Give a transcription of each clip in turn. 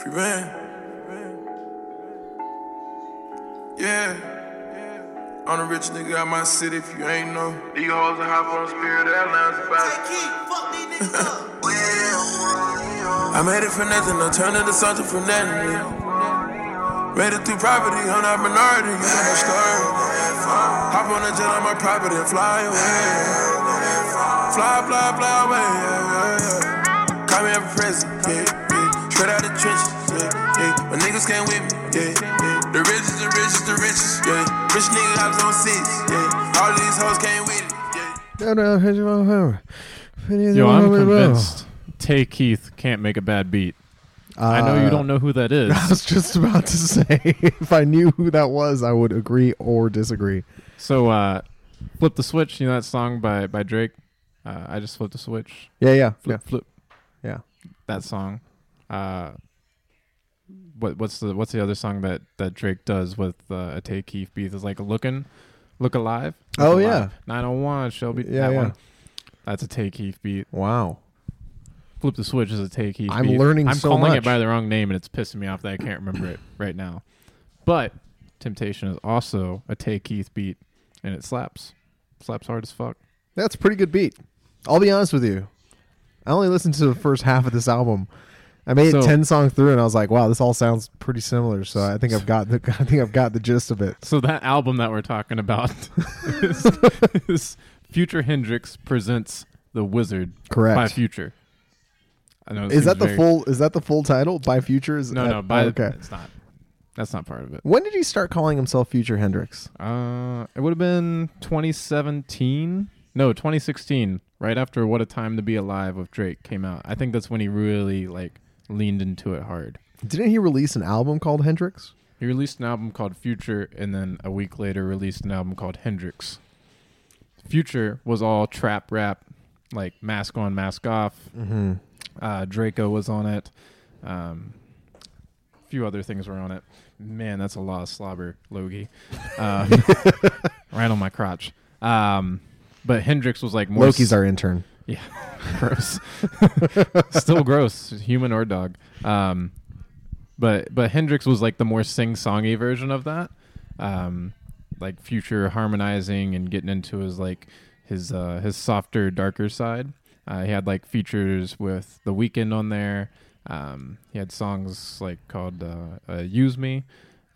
Free band. Yeah. I'm the rich nigga out my city if you ain't know. These hoes and hop on Spirit Airlines about it. I made it for nothing, I turned into something from nothing. yeah. Made it through property, I'm not minority, you know my story. Hop on a jet on my property and fly away. Fly, fly, fly away, yeah, yeah, yeah. Call me every present, yeah, yeah. Straight out the trenches, yeah, yeah. My niggas came with me, yeah, yeah. The richest, the richest, the richest, yeah. Rich nigga hops on six, yeah. All these hoes came with it, yeah. Yo, I'm convinced Tay Keith can't make a bad beat. I know you Uh, don't know who that is. I was just about to say, if I knew who that was, I would agree or disagree. So, uh, flip the switch. You know that song by by Drake. Uh, I just flipped the switch. Yeah, yeah, Flip, flip. yeah. That song. Uh, what what's the what's the other song that that Drake does with uh, a Tay Keith beat? Is like looking, look alive. Look Oh, Alive. yeah. nine oh one Shelby. Yeah, that yeah. one. That's a Tay Keith beat. Wow. Flip the switch is a Tay Keith. I'm beat. learning I'm so calling much. it by the wrong name, and it's pissing me off that I can't remember it right now. But Temptation is also a Tay Keith beat, and it slaps, slaps hard as fuck. That's a pretty good beat. I'll be honest with you. I only listened to the first half of this album. I made So- it ten songs through, and I was like, "Wow, this all sounds pretty similar." So I think I've got the I think I've got the gist of it. So that album that we're talking about is, is Future Hendrix presents The Wizard Correct. by Future. I know. Is that the very- full? Is that the full title? By Future? Is No, that- no. By okay. it's not. That's not part of it. When did he start calling himself Future Hendrix? Uh, it would have been 2017. No, 2016. Right after "What a Time to Be Alive" with Drake came out. I think that's when he really like leaned into it hard. Didn't he release an album called Hendrix? He released an album called Future, and then a week later released an album called Hendrix. Future was all trap rap, like mask on, mask off. Mm-hmm. Uh, Draco was on it. Um, a few other things were on it. Man, that's a lot of slobber, Logie. Um, right on my crotch. Um, but Hendrix was like more. Loki's our intern. Yeah, gross. Still gross, human or dog. Um, but but Hendrix was like the more sing-songy version of that. Um, like Future harmonizing and getting into his like his uh, his softer, darker side. Uh, he had like features with The Weeknd on there. Um, he had songs like called uh, uh, "Use Me."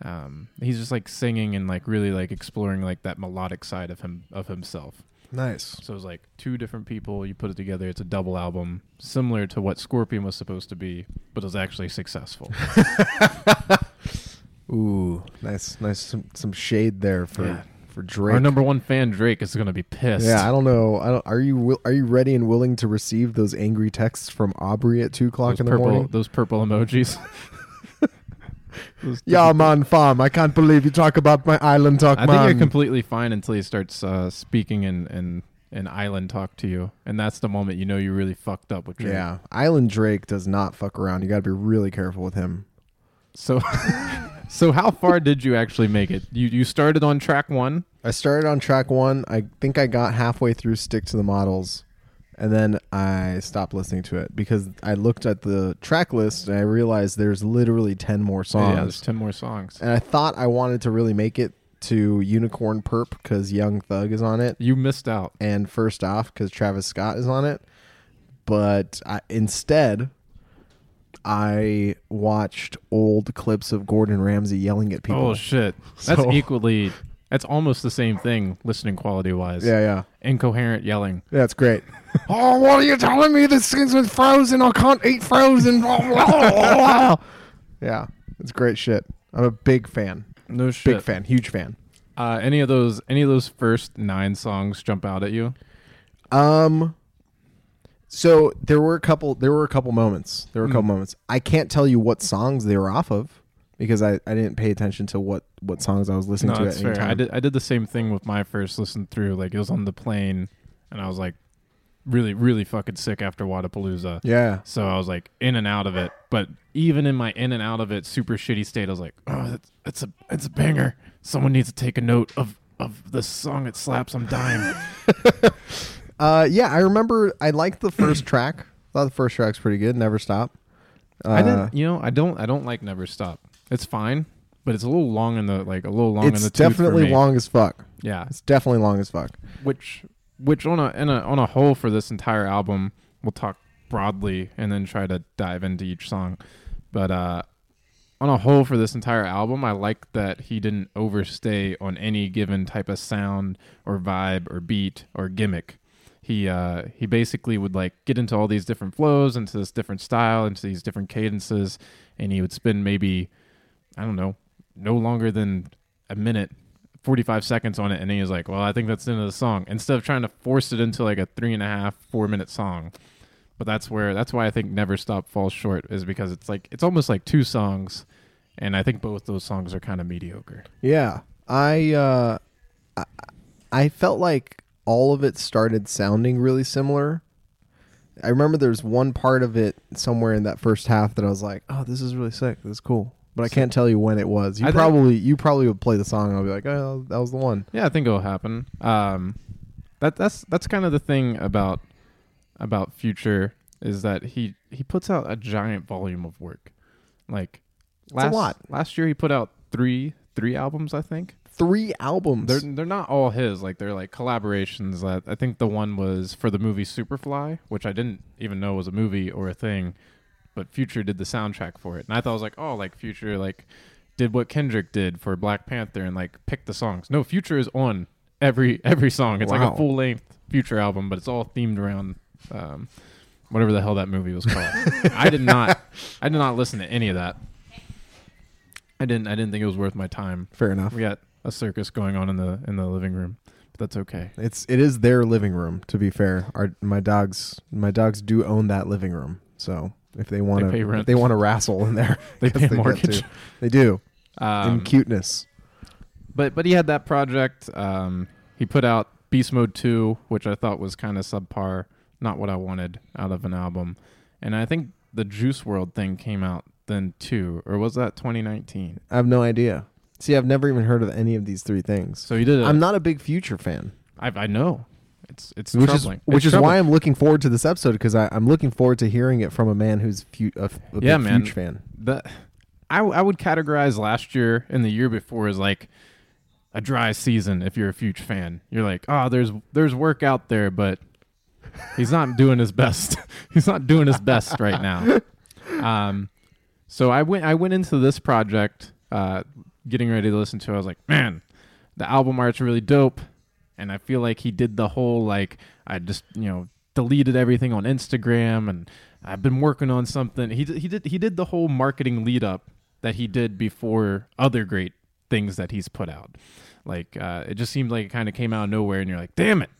Um, he's just like singing and like really like exploring like that melodic side of him of himself. Nice. So it's like two different people. You put it together. It's a double album, similar to what Scorpion was supposed to be, but it was actually successful. Ooh, nice, nice. Some some shade there for Yeah. for Drake. Our number one fan, Drake, is gonna be pissed. yeah, I don't know. I don't, are you wi- are you ready and willing to receive those angry texts from Aubrey at two o'clock those in the purple, morning? those purple emojis. Yeah, man, farm. I can't believe you talk about my island talk, I man. think you're completely fine until he starts uh, speaking in, in in island talk to you, and that's the moment you know you really fucked up with Drake. yeah, Island Drake does not fuck around. You got to be really careful with him. So, so how far did you actually make it? You you started on track one. I started on track one. I think I got halfway through Stick to the Models, and then I stopped listening to it because I looked at the track list and I realized there's literally ten more songs. Yeah, there's ten more songs. and I thought I wanted to really make it to Unicorn Perp because Young Thug is on it, You missed out. and First Off because Travis Scott is on it. But I, instead, I watched old clips of Gordon Ramsay yelling at people. Oh shit, that's So- equally. That's almost the same thing, listening quality wise. yeah, yeah. Incoherent yelling. That's great. oh, what are you telling me? This thing's with frozen. I can't eat frozen. yeah, it's great shit. I'm a big fan. No shit. Big fan. Huge fan. Uh, any of those? Any of those first nine songs jump out at you? Um. So there were a couple. There were a couple moments. There were a couple Mm. moments. I can't tell you what songs they were off of because I, I didn't pay attention to what what songs I was listening No, to that's at any fair. time. I did. I did the same thing with my first listen through. Like it was on the plane, and I was like, really, really fucking sick after Wodapalooza. Yeah. So I was like in and out of it. But even in my in and out of it, super shitty state, I was like, oh, that's, it's a it's a banger. Someone needs to take a note of of the song. It slaps. I'm dying. Uh, yeah, I remember I liked the first track. I thought the first track's pretty good. Never stop. I Uh, didn't. You know, I don't. I don't like Never Stop. It's fine, but it's a little long in the like a little long in it's the tooth for definitely me. long as fuck. Yeah, It's definitely long as fuck. which which on a, in a on a whole for this entire album, we'll talk broadly and then try to dive into each song. But uh, on a whole for this entire album, I like that he didn't overstay on any given type of sound or vibe or beat or gimmick. He uh, he basically would like get into all these different flows, into this different style, into these different cadences, and he would spend maybe I don't know, no longer than a minute 45 seconds on it and he was like well i think that's the end of the song instead of trying to force it into like a three and a half four minute song but that's where that's why i think never stop falls short is because it's like it's almost like two songs and i think both those songs are kind of mediocre Yeah, I uh, I, I felt like all of it started sounding really similar. I remember there's one part of it somewhere in that first half that I was like, "Oh, this is really sick. This is cool." But I can't tell you when it was. You I think- probably you probably would play the song and I'll be like, "Oh, that was the one." yeah i think it'll happen um that that's that's kind of the thing about about future is that he he puts out a giant volume of work like a last lot. last year he put out three three albums i think Three albums. They're they're not all his. Like they're like collaborations. That I think the one was for the movie Superfly, which I didn't even know was a movie or a thing, but Future did the soundtrack for it, and I thought it was like, oh, like Future like did what Kendrick did for Black Panther and like picked the songs. No, Future is on every every song. It's like Wow. a full length Future album, but it's all themed around um, whatever the hell that movie was called. I did not I did not listen to any of that. I didn't I didn't think it was worth my time. Fair enough. We got a circus going on in the in the living room, but that's okay. It's it is their living room. To be fair, our my dogs my dogs do own that living room. So if they want pay to rent. if they want to wrestle in there, They guess pay a mortgage. to. They do in Um, cuteness. but but he had that project. Um, he put out Beast Mode Two, which I thought was kind of subpar, not what I wanted out of an album. And I think the Juice WRLD thing came out then too, or was that 2019? I have no idea. See, I've never even heard of any of these three things. So he did. i I'm not a big Future fan, I, I know. It's it's which troubling. is which It's is why. I'm looking forward to this episode because I'm looking forward to hearing it from a man who's fu- a, a Yeah, man. Future fan. the I, I would categorize last year and the year before as like a dry season if you're a huge fan. You're like, oh, there's there's work out there, but he's not doing his best. he's not doing his best right now. Um, so I went I went into this project uh, getting ready to listen to. it. I was like, man, the album art's really dope, and I feel like he did the whole like I just you know deleted everything on Instagram and I've been working on something. He did, he did he did the whole marketing lead up that he did before other great things that he's put out. Like uh, it just seemed like it kind of came out of nowhere, and you're like, damn it,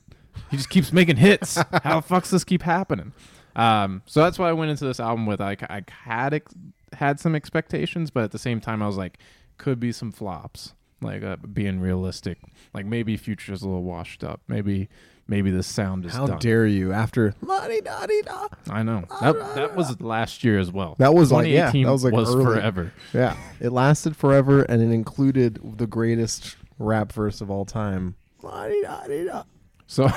he just keeps making hits. How the fuck's this keep happening? Um, so that's why I went into this album with I, I had ex- had some expectations, but at the same time I was like, could be some flops. Like uh, being realistic, like maybe Future's a little washed up. Maybe maybe the sound is How done. dare you? After la-di-da-di-da. I know that that was last year as well. That was like- yeah, that was like early. forever. Yeah, it lasted forever, and it included the greatest rap verse of all time. La-di-da-di-da. So,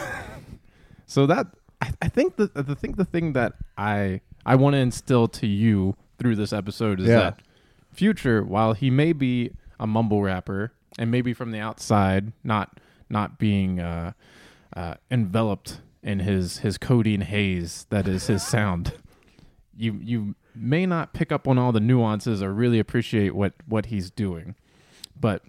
so that I, I think the the thing the thing that I I want to instill to you through this episode is Yeah. that Future, while he may be a mumble rapper and maybe from the outside not not being uh, uh, enveloped in his his codeine haze that is his sound, you you may not pick up on all the nuances or really appreciate what what he's doing, but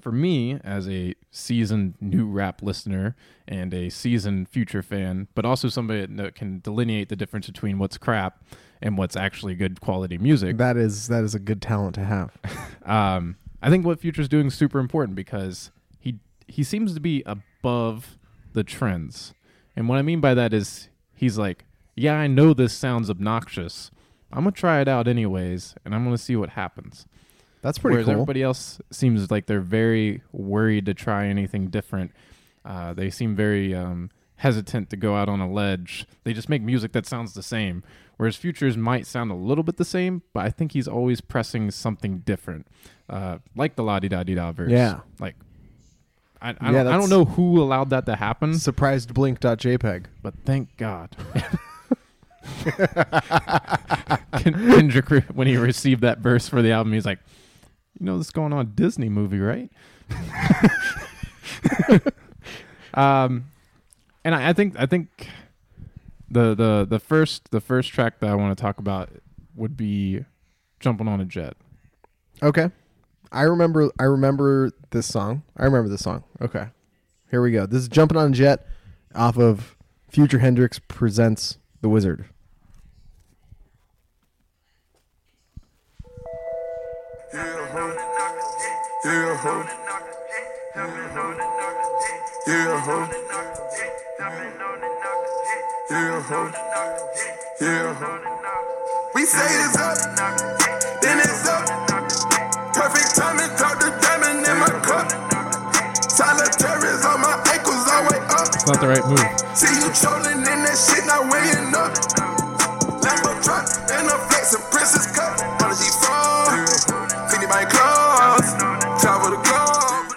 for me as a seasoned new rap listener and a seasoned future fan but also somebody that can delineate the difference between what's crap and what's actually good quality music That is that is a good talent to have. um, i think what future's doing is super important because he he seems to be above the trends and what i mean by that is he's like yeah i know this sounds obnoxious i'm gonna try it out anyways and i'm gonna see what happens That's pretty Whereas cool. everybody else seems like they're very worried to try anything different. Uh, they seem very um, hesitant to go out on a ledge. They just make music that sounds the same. Whereas Futures might sound a little bit the same, but I think he's always pressing something different, uh, like the la di da di da verse. Yeah. like I, I, Yeah, don't, I don't know who allowed that to happen, Surprised blink.jpg. but thank God. Kendrick when he received that verse for the album, he's like, "You know, this is going on Disney movie, right?" um, and I, I think I think the the the first the first track that I want to talk about would be "Jumping on a Jet." Okay. I remember I remember this song. I remember this song. Okay. Here we go. This is Jumping on a Jet off of Future Hendrix presents The Wizard. Yeah, huh? Yeah, huh? Yeah, huh? Yeah. Yeah. We say it's up, then it's up. Perfect timing, drop the diamond in my cup. Solitaires on my ankles, all way up. It's not the right move. See you trolling in that shit, not weighing up. Lambo truck and a flex and Princess cup. On the G4, Fendi my clothes, travel the globe.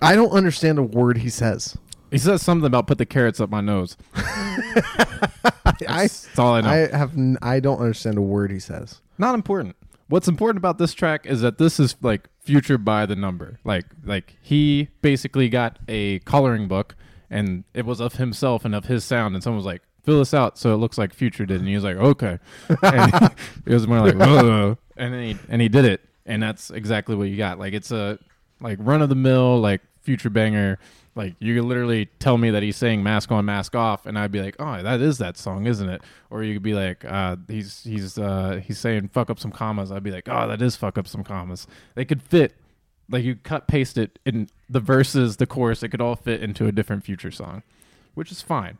I don't understand a word he says. He says something about put the carrots up my nose. I That's all I know. I have n- I don't understand a word he says. Not important. What's important about this track is that this is like future by the number. Like like he basically got a coloring book and it was of himself and of his sound and someone was like, fill this out so it looks like future did and he was like, Okay. and it was more like Whoa. and then he and he did it. And that's exactly what you got. Like it's a like run of the mill, like future banger. Like you could literally tell me that he's saying mask on, mask off, and I'd be like, "Oh, that is that song, isn't it?" Or you could be like, uh, "He's he's uh, he's saying fuck up some commas." I'd be like, "Oh, that is fuck up some commas." They could fit, like you cut paste it in the verses, the chorus. It could all fit into a different future song, which is fine.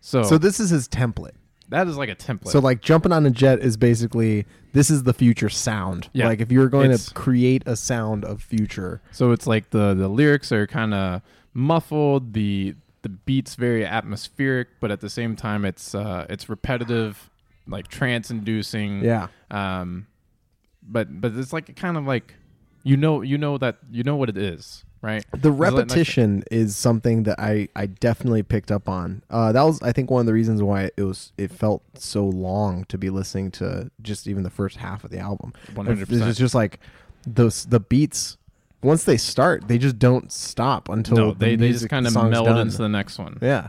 So, So this is his template. That is like a template. So like jumping on a jet is basically this is the future sound. Yeah. Like if you're going It's- to create a sound of future. So it's like the the lyrics are kind of muffled. The the beats very atmospheric, but at the same time, it's uh, it's repetitive, like trance inducing. Yeah. Um, but but it's like kind of like you know you know that you know what it is, right? The It's like- like- repetition is something that I, I definitely picked up on. Uh, that was I think one of the reasons why it was it felt so long to be listening to just even the first half of the album. 100%. It's just like those the beats once they start they just don't stop until no, the they they just kind of meld done. into the next one. yeah.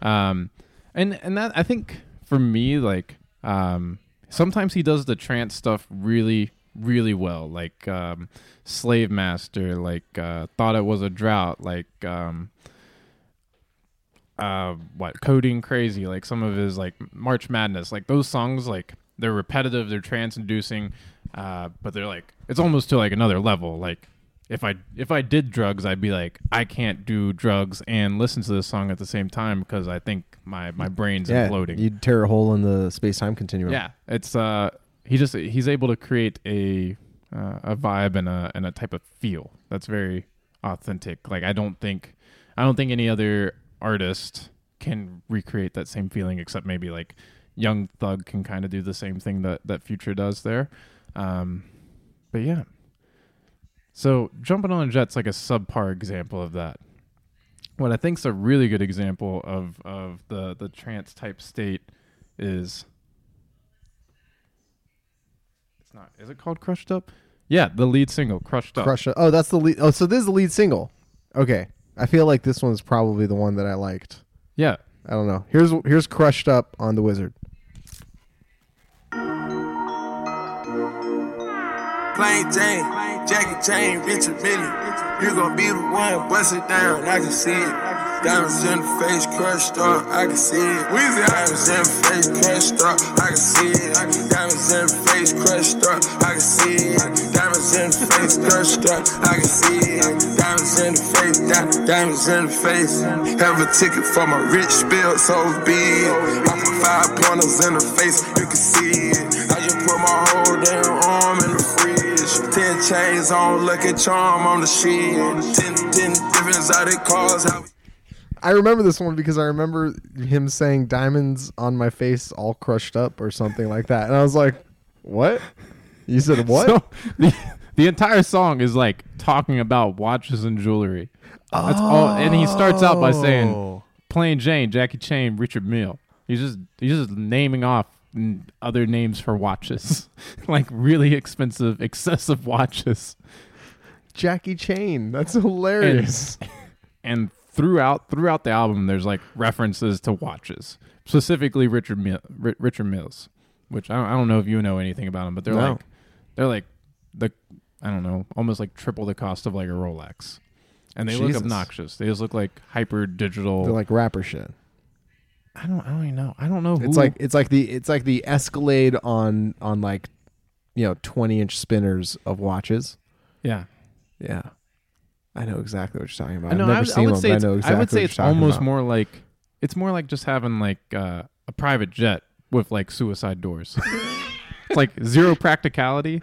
um and and that i think for me like um sometimes he does the trance stuff really really well like um slave master like uh thought it was a drought like um uh what Codeine Crazy like some of his like march madness like those songs like they're repetitive they're trance inducing uh but they're like it's almost to like another level like if I if I did drugs, I'd be like, I can't do drugs and listen to this song at the same time because I think my my brain's Yeah. imploding. You'd tear a hole in the space time continuum. yeah, it's uh he just he's able to create a uh, a vibe and a and a type of feel that's very authentic. Like I don't think I don't think any other artist can recreate that same feeling except maybe like Young Thug can kind of do the same thing that that Future does there. Um, but yeah. So jumping on a jet's like a subpar example of that. What I think's a really good example of of the the trance type state is it's not is it called Crushed Up? Yeah, the lead single Crushed Up. Crush. Oh, that's the lead. Oh, so this is the lead single. Okay, I feel like this one's probably the one that I liked. Yeah. I don't know. Here's here's crushed up on the wizard. Plain Jane, Jackie Chain, Richard Mille. You gon' be the one, bust it down, I can see it. Diamonds in the face, crushed up, I can see it. Weezy diamonds in the face, crushed up, I can see it. Diamonds in the face, crushed up, I can see it. Diamonds in the face, crushed up, I can see it. Diamonds in the face, di- diamonds in the face. Have a ticket for my rich bill, so big. I put five pointers in the face, you can see it. I just put my whole damn arm in the fridge. Ten chains on, lucky charm on the shit. Ten, ten different exotic cars. I remember this one because I remember him saying diamonds on my face all crushed up or something like that. And I was like, "What?" You said what? So the the entire song is like talking about watches and jewelry. That's all and he starts out by saying Oh. Plain Jane, Jackie Chain, Richard Mille. He's just he's just naming off n- other names for watches, like really expensive, excessive watches. Jackie Chain. That's hilarious. And throughout throughout the album, there's like references to watches, specifically Richard Mil- Ri- Richard Mills, which I don't, I don't know if you know anything about him, but they're No. like they're like the I don't know, almost like triple the cost of like a Rolex. And they Jesus. look obnoxious. They just look like hyper digital. They're like rapper shit. I don't I don't even know. I don't know who It's like it's like the it's like the Escalade on on like you know twenty inch spinners of watches. Yeah. Yeah, I know exactly what you're talking about. I know. I've never I, would- I would say but it's, I know exactly I would say what it's you're talking almost about. more like it's more like just having like uh, a private jet with like suicide doors. it's like zero practicality,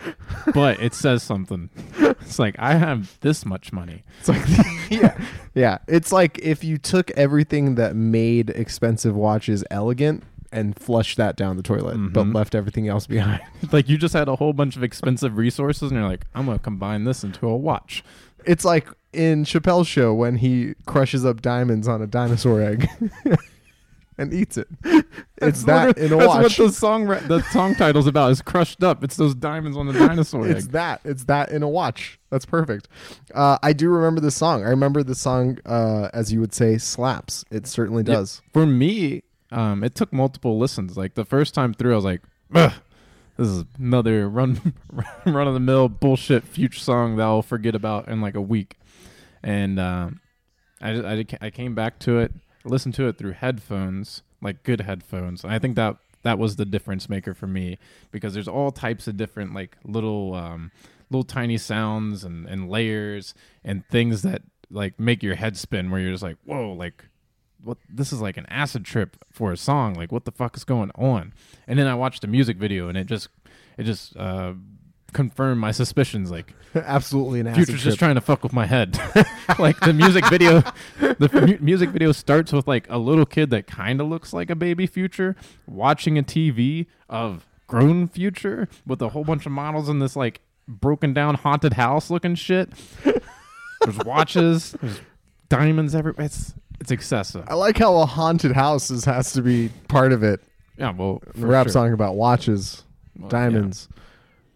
but it says something. It's like I have this much money. It's like yeah, yeah. It's like if you took everything that made expensive watches elegant and flushed that down the toilet, but Mhm. left everything else behind. Like you just had a whole bunch of expensive resources, and you're like, I'm gonna combine this into a watch. It's like in Chappelle's show when he crushes up diamonds on a dinosaur egg and eats it. It's that in a that's watch. That's what the song ra- the song title's about. Is crushed up. It's those diamonds on the dinosaur it's egg. that. It's that in a watch. That's perfect. Uh, I do remember this song. I remember the song, uh, as you would say, slaps. It certainly Yeah. does. For me, um, it took multiple listens. Like the first time through, I was like, Ugh, "This is another run, run of the mill bullshit future song that I'll forget about in like a week." And um, I, just, I I came back to it, listened to it through headphones, like good headphones. And I think that that was the difference maker for me because there's all types of different like little um, little tiny sounds and, and layers and things that like make your head spin where you're just like, "Whoa!" Like what this is like an acid trip for a song like what the fuck is going on and then i watched a music video and it just it just uh confirmed my suspicions like Absolutely an acid future's trip. just trying to fuck with my head like the music video the mu- music video starts with like a little kid that kind of looks like a baby future watching a tv of grown future with a whole bunch of models in this like broken down haunted house looking shit there's watches there's diamonds everywhere it's it's excessive I like how a haunted house is, has to be part of it. Yeah, well, rap sure. song about watches, Well, diamonds.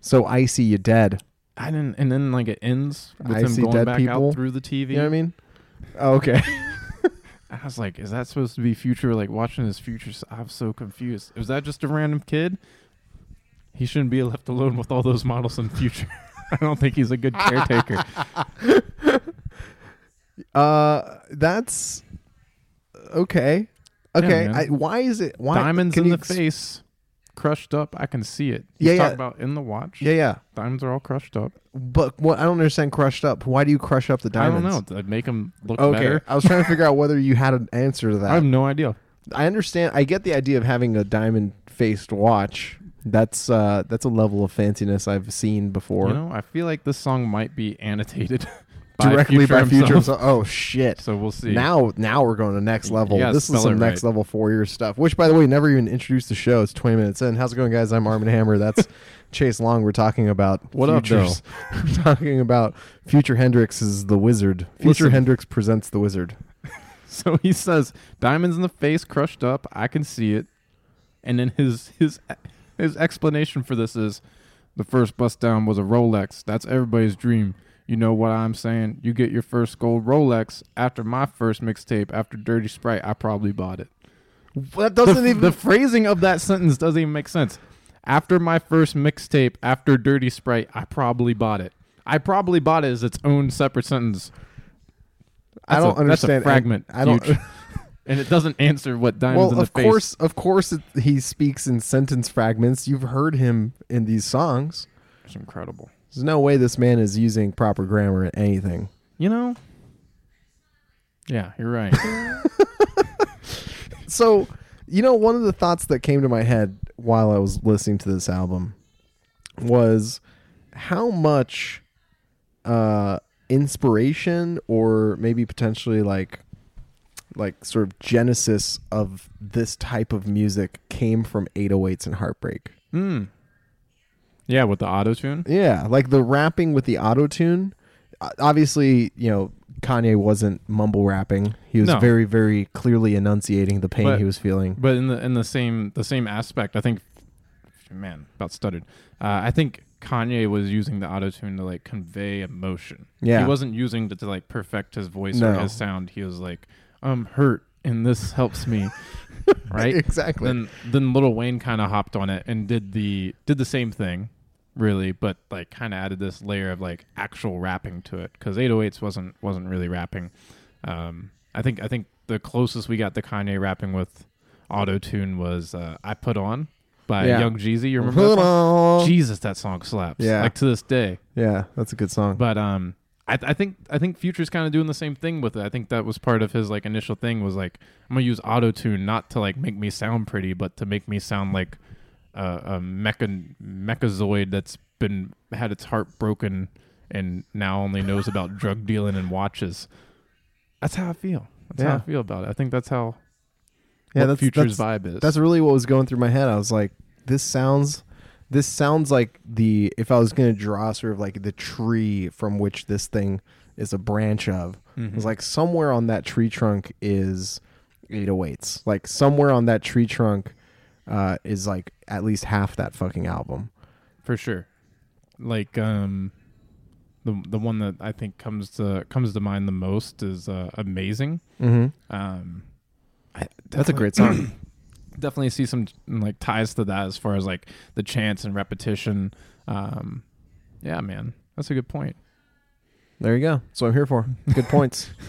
So icy, you dead. I didn't, and then like it ends with I him see going dead back people. out through the TV. You know what I mean? Oh, okay. I was like, is that supposed to be future? Like watching his future? s- I'm so confused. Was that just a random kid? He shouldn't be left alone with all those models in future. I don't think he's a good caretaker. Uh, that's okay. Okay. man. I, why is it? Why Diamonds can in you the ex- face, crushed up. I can see it. He's Yeah, yeah. talking about in the watch. Yeah, yeah. Diamonds are all crushed up. But what I don't understand. Crushed up. Why do you crush up the diamonds? I don't know. To make him look Okay, better. I was trying to figure out whether you had an answer to that. I have no idea. I understand. I get the idea of having a diamond faced watch. That's uh, that's a level of fanciness I've seen before. You know, I feel like this song might be annotated by Directly Future by Future. himself. himself. Oh shit! So we'll see. Now, now we're going to next level. This is some it next right. level four year stuff. Which, by the way, never even introduced the show. It's twenty minutes in. How's it going, guys? I'm Armin Hammer. That's Chase Long. We're talking about What up, futures. we're talking about Future Hendrix is the wizard. Future Listen. Hendrix presents the wizard. So he says, "Diamonds in the face, crushed up. I can see it." And then his his his explanation for this is, the first bust down was a Rolex. That's everybody's dream. You know what I'm saying? You get your first gold Rolex after my first mixtape. After Dirty Sprite, I probably bought it. That doesn't even. the phrasing of that sentence doesn't even make sense. After my first mixtape, after Dirty Sprite, I probably bought it. I probably bought it as its own separate sentence. I don't a, understand. That's a fragment. I, I don't. And it doesn't answer what diamonds well, in the of course, of course, it, he speaks in sentence fragments. You've heard him in these songs. It's incredible. There's no way this man is using proper grammar in anything. You know. Yeah, you're right. So, you know, one of the thoughts that came to my head while I was listening to this album was how much uh, inspiration or maybe potentially like like sort of genesis of this type of music came from 808s and heartbreak. Hmm. Yeah, with the auto tune. Yeah, like the rapping with the auto tune. Obviously, you know, Kanye wasn't mumble rapping. He was No. very, very clearly enunciating the pain But- he was feeling. But in the in the same the same aspect, I think, man, about stuttered. Uh, I think Kanye was using the auto tune to like convey emotion. Yeah. he wasn't using it to like perfect his voice or No. his sound. He was like, "I'm hurt, and this helps me." right? exactly. Then then Lil Wayne kind of hopped on it and did the did the same thing, really, but like kind of added this layer of like actual rapping to it because 808s wasn't wasn't really rapping. Um, I think I think the closest we got to Kanye rapping with auto tune was uh, "I Put On" by Yeah. Young Jeezy. You remember that? Jesus, that song slaps. Yeah. like to this day. yeah, that's a good song. But um, I, I think I think Future's kind of doing the same thing with it. I think that was part of his like initial thing was like I'm gonna use auto tune not to like make me sound pretty, but to make me sound like a, a mecha mechazoid that's been had its heart broken and now only knows about drug dealing and watches. That's how I feel. That's how I feel about it. I think that's how yeah, that's Future's that's, vibe is. that's really what was going through my head. I was like, this sounds, this sounds like the if I was going to draw sort of like the tree from which this thing is a branch of. It Mhm. was like somewhere on that tree trunk is 808s. Like somewhere on that tree trunk uh, is like at least half that fucking album. for sure. Like um, the the one that I think comes to comes to mind the most is uh, "Amazing." Mm-hmm. Um, I That's a great song. definitely see some like ties to that as far as like the chants and repetition. Um, yeah, man, that's a good point. there you go. That's what I'm here for. Good points.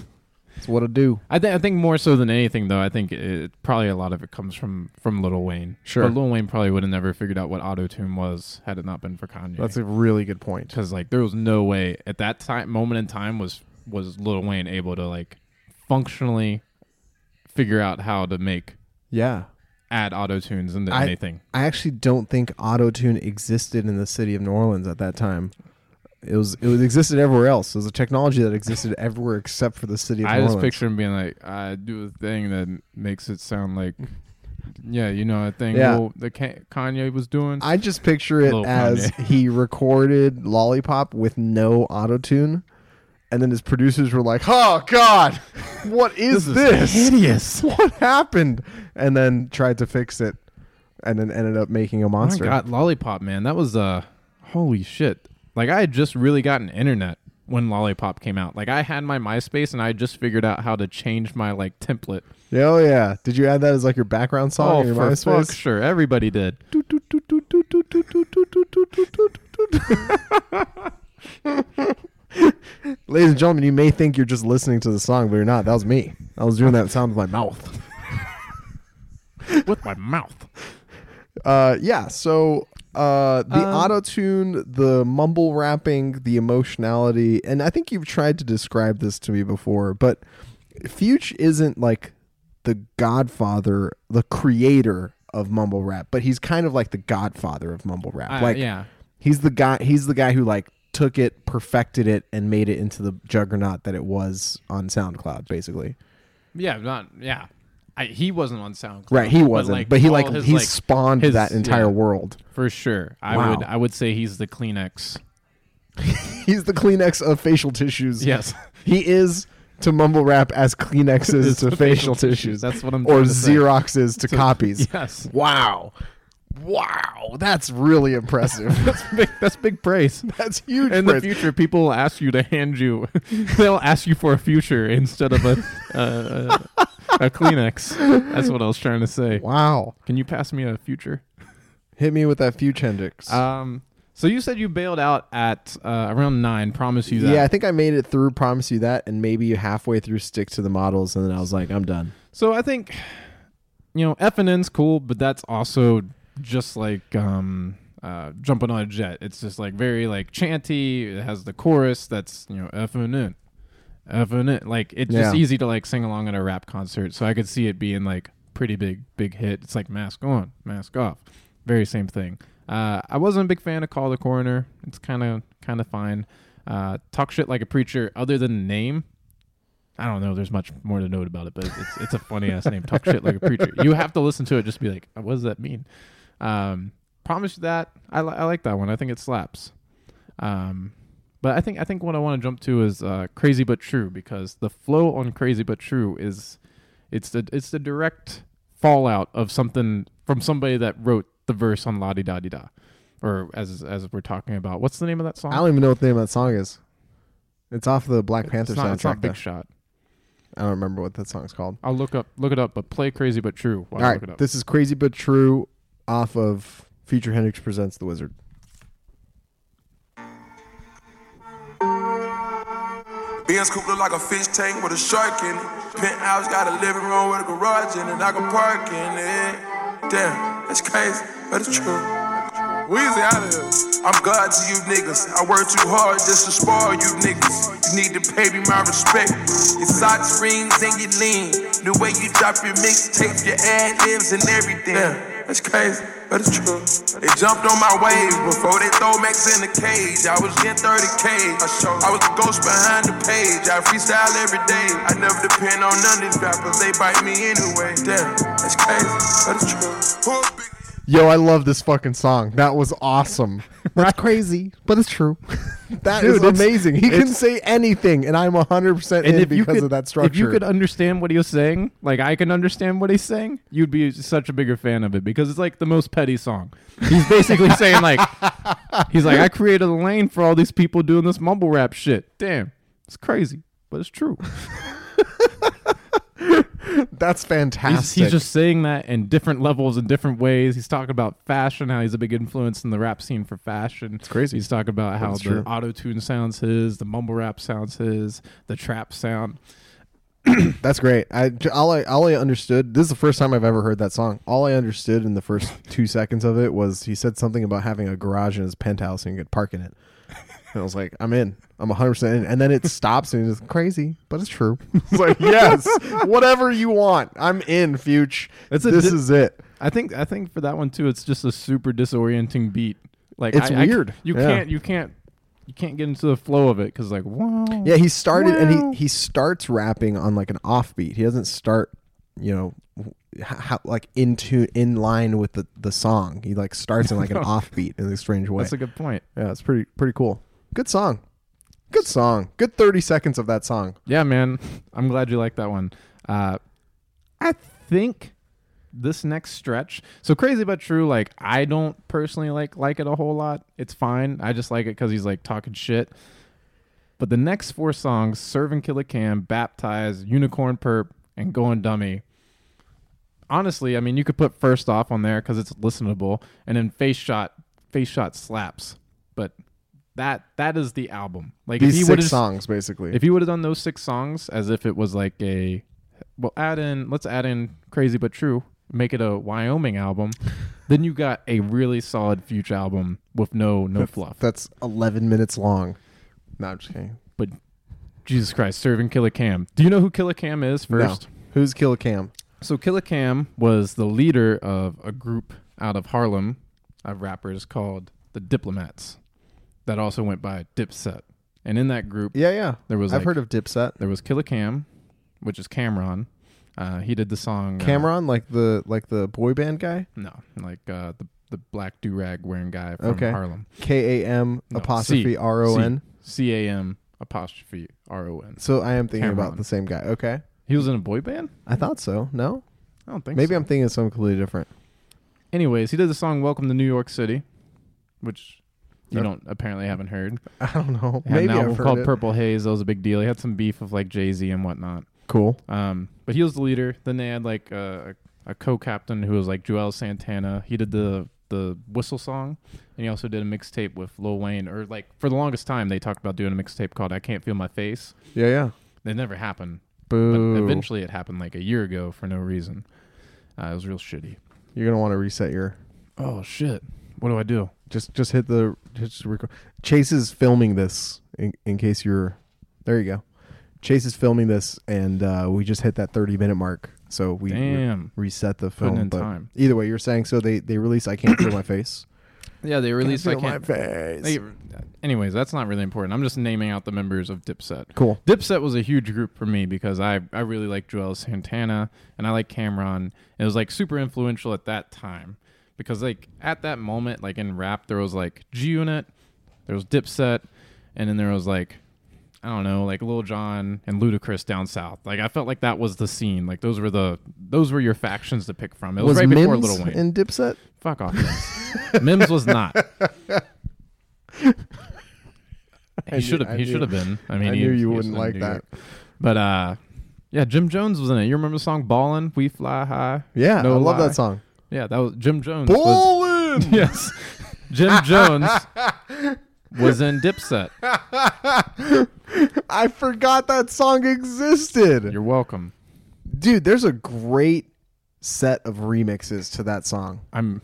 That's what I do. I think I think more so than anything though, I think it probably a lot of it comes from from Lil Wayne. Sure. but Lil Wayne probably would have never figured out what auto tune was had it not been for Kanye. That's a really good point. because like there was no way at that time moment in time was was Lil Wayne able to like functionally figure out how to make Yeah. add auto tunes into I- anything. I actually don't think auto tune existed in the city of New Orleans at that time. It was it was existed everywhere else. It was a technology that existed everywhere except for the city of I New just Orleans. picture him being like, I do a thing that makes it sound like, yeah, you know, a thing Yeah. Lil- that Ka- Kanye was doing. I just picture it as he recorded Lollipop with no auto tune, and then his producers were like, "Oh God, what is this? hideous. What happened?" And then tried to fix it, and then ended up making a Oh my monster. God, Lollipop, man, that was uh, holy shit. Like I had just really gotten internet when Lollipop came out. Like I had my MySpace and I just figured out how to change my like template. Yeah, Oh yeah, did you add that as like your background song? Oh, in your for MySpace? fuck sure, everybody did. Ladies and gentlemen, you may think you're just listening to the song, but you're not. That was me. I was doing that sound with my mouth. with my mouth. Uh, yeah. So uh, the Um, auto tune, the mumble rapping, the emotionality, and I think you've tried to describe this to me before, but Fuge isn't like the godfather, the creator of mumble rap, but he's kind of like the godfather of mumble rap. Uh, like yeah, he's the guy. He's the guy who like took it, perfected it, and made it into the juggernaut that it was on SoundCloud, basically. yeah, not yeah. I, he wasn't on SoundCloud, Right, he wasn't, but, he like his, he like, spawned his- that entire yeah. world. for sure. I Wow. would I would say he's the Kleenex. He's the Kleenex of facial tissues. Yes, He is to mumble rap as Kleenex is to facial tissues, That's what I'm or to. Xerox is to copies. Yes, Wow, wow, that's really impressive. that's big. That's big praise. that's huge. In the future, people will ask you to hand you. they'll ask you for a future instead of a uh, a, a Kleenex. That's what I was trying to say. Wow, Can you pass me a future? hit me with that Fuge Hendrix. Um. So you said you bailed out at uh, around nine. Promise you that. yeah, I think I made it through. Promise you that, and maybe halfway through, stick to the models, and then I was like, I'm done. So I think, you know, F and N's cool, but that's also just like um, uh, jumping on a jet. It's just like very like chanty. It has the chorus that's you know F and N, F and N. Like it's just easy to like sing along at a rap concert. So I could see it being like pretty big, big hit. It's like mask on, mask off. Very same thing. Uh, I wasn't a big fan of Call the Coroner. It's kind of kind of fine. Uh, talk shit like a preacher. Other than the name, I don't know. There's much more to note about it, but it's it's a funny ass name. Talk shit like a preacher. You have to listen to it just to be like, what does that mean? Um, promise you that I li- I like that one. I think it slaps. Um, But I think I think what I want to jump to is uh, "Crazy but True" because the flow on "Crazy but True" is it's the it's the direct fallout of something from somebody that wrote the verse on "La Di Da Di Da," or as as we're talking about. What's the name of that song? I don't even know what the name of that song is. It's off the Black Panther it's not, soundtrack. it's not Big though. Shot. I don't remember what that song's called. I'll look up look it up, but play "Crazy but True." While All I look it up. this is Crazy But True off of Future Hendrix Presents The Wizard. Coupe look like a fish tank with a shark in it. Penthouse got a living room with a garage in it. I can park in it. Damn, that's crazy, but it's true. Weezy out of here. I'm God to you niggas. I work too hard just to spoil you niggas. You need to pay me my respect. Your socks, rings, and your lean. The way you drop your mixtape, your ad libs, and everything. Damn, that's crazy, but it's true. They jumped on my wave before they throw Max in the cage. I was getting 30K. I, was the ghost behind the page. I freestyle every day. I never depend on none of these rappers. They bite me anyway. Damn, that's crazy, but it's true. Who a big- Yo, I love this fucking song. That was awesome. That's crazy, but it's true. That is Dude, it's- amazing. He can it's- say anything, and I'm 100% in because of that structure. if you could understand what he was saying, like I can understand what he's saying, you'd be such a bigger fan of it because it's like the most petty song. He's basically saying like, he's like, I created a lane for all these people doing this mumble rap shit. Damn, it's crazy, but it's true. That's fantastic. He's, he's just saying that in different levels in different ways. He's talking about fashion, how he's a big influence in the rap scene for fashion. It's crazy. He's talking about how the auto tune sounds his, the mumble rap sounds his, the trap sound. That's great. I all I all I understood. This is the first time I've ever heard that song. All I understood in the first two seconds of it was he said something about having a garage in his penthouse and you could park in it. And I was like, I'm in. I'm 100 percent in. And then it stops and it's crazy, but it's true. It's like yes, whatever you want, I'm in. Fuge. It's a this di- is it. I think I think for that one too, it's just a super disorienting beat. Like It's I- I c- weird. you Yeah. can't you can't you can't get into the flow of it because like wow. Yeah, he started Wow. and he he starts rapping on like an offbeat. He doesn't start, you know, h- how, like into in line with the the song. He like starts in like an offbeat in a strange way. That's a good point. yeah, it's pretty pretty cool. Good song. Good song. Good 30 seconds of that song. Yeah, man. I'm glad you like that one. Uh, I think this next stretch. So crazy but true. Like I don't personally like like it a whole lot. It's fine. I just like it because he's like talking shit. But the next four songs: Serve and Kill a Cam," "Baptize," "Unicorn Perp," and "Going Dummy." Honestly, I mean, you could put first off on there because it's listenable, and then face shot. Face shot slaps, but that that is the album. Like if These he six songs basically. if he would have done those six songs as if it was like a well add in let's add in crazy but true make it a wyoming album then you got a really solid future album with no no fluff That's 11 minutes long. No, I'm just kidding. but jesus christ serving Killa Cam do you know who Killa Cam is first No. Who's Kill Cam? so Killa Cam was the leader of a group out of harlem of rappers called the diplomats that also went by dipset and in that group Yeah, yeah. There was, I've like- heard of Dipset. there was Killa Cam which is Cam'ron uh, he did the song uh, Cameron, like the like the boy band guy. No, like uh, the the black do rag wearing guy from Okay. Harlem. K A M No, apostrophe R O N C A M apostrophe R O N. So I am thinking Cameron. about the same guy. Okay. He was in a boy band. I thought so. No? I don't think. Maybe so. I'm thinking of something completely different. Anyways, he did the song "Welcome to New York City," which you don't apparently haven't heard. I don't know. Had Maybe an album I've heard called it. Purple Haze. That was a big deal. He had some beef with like Jay Z and whatnot. Cool. Um, but he was the leader. Then they had like a, a, a co-captain who was like Juelz Santana. He did the the whistle song, and he also did a mixtape with Lil Wayne. Or like for the longest time, they talked about doing a mixtape called "I Can't Feel My Face." Yeah, yeah. It never happened. Boo. But eventually, it happened like a year ago for no reason. Uh, it was real shitty. You're gonna want to reset your. Oh shit! What do I do? Just just hit the just record. Chase is filming this in, in case you're. There you go. Chase is filming this, and uh, we just hit that 30 minute mark. So we re- Damn. reset the Putting film. in but time. Either way, you're saying so they they release. I can't feel my face. Yeah, they released. I feel can't. my face. They, anyways, that's not really important. I'm just naming out the members of Dipset. cool. Dipset was a huge group for me because I I really like Juelz Santana and I like Cam'ron. It was like super influential at that time because like at that moment, like in rap, there was like G Unit, there was Dipset, and then there was like I don't know, like Lil Jon and Ludacris down south. Like I felt like that was the scene. Like those were the those were your factions to pick from. It was, was right before Lil Wayne. in Dipset? Fuck off, Mims. Mims was not. He should have. He should have been. I mean, I knew he you was wouldn't like that. York. But uh, yeah, Jim Jones was in it. You remember the song "Ballin'"? We fly high. Yeah, No I love lie. that song. Yeah, that was Jim Jones. was- yes, Jim Jones was in Dipset. I forgot that song existed. You're welcome. Dude, there's a great set of remixes to that song. I'm.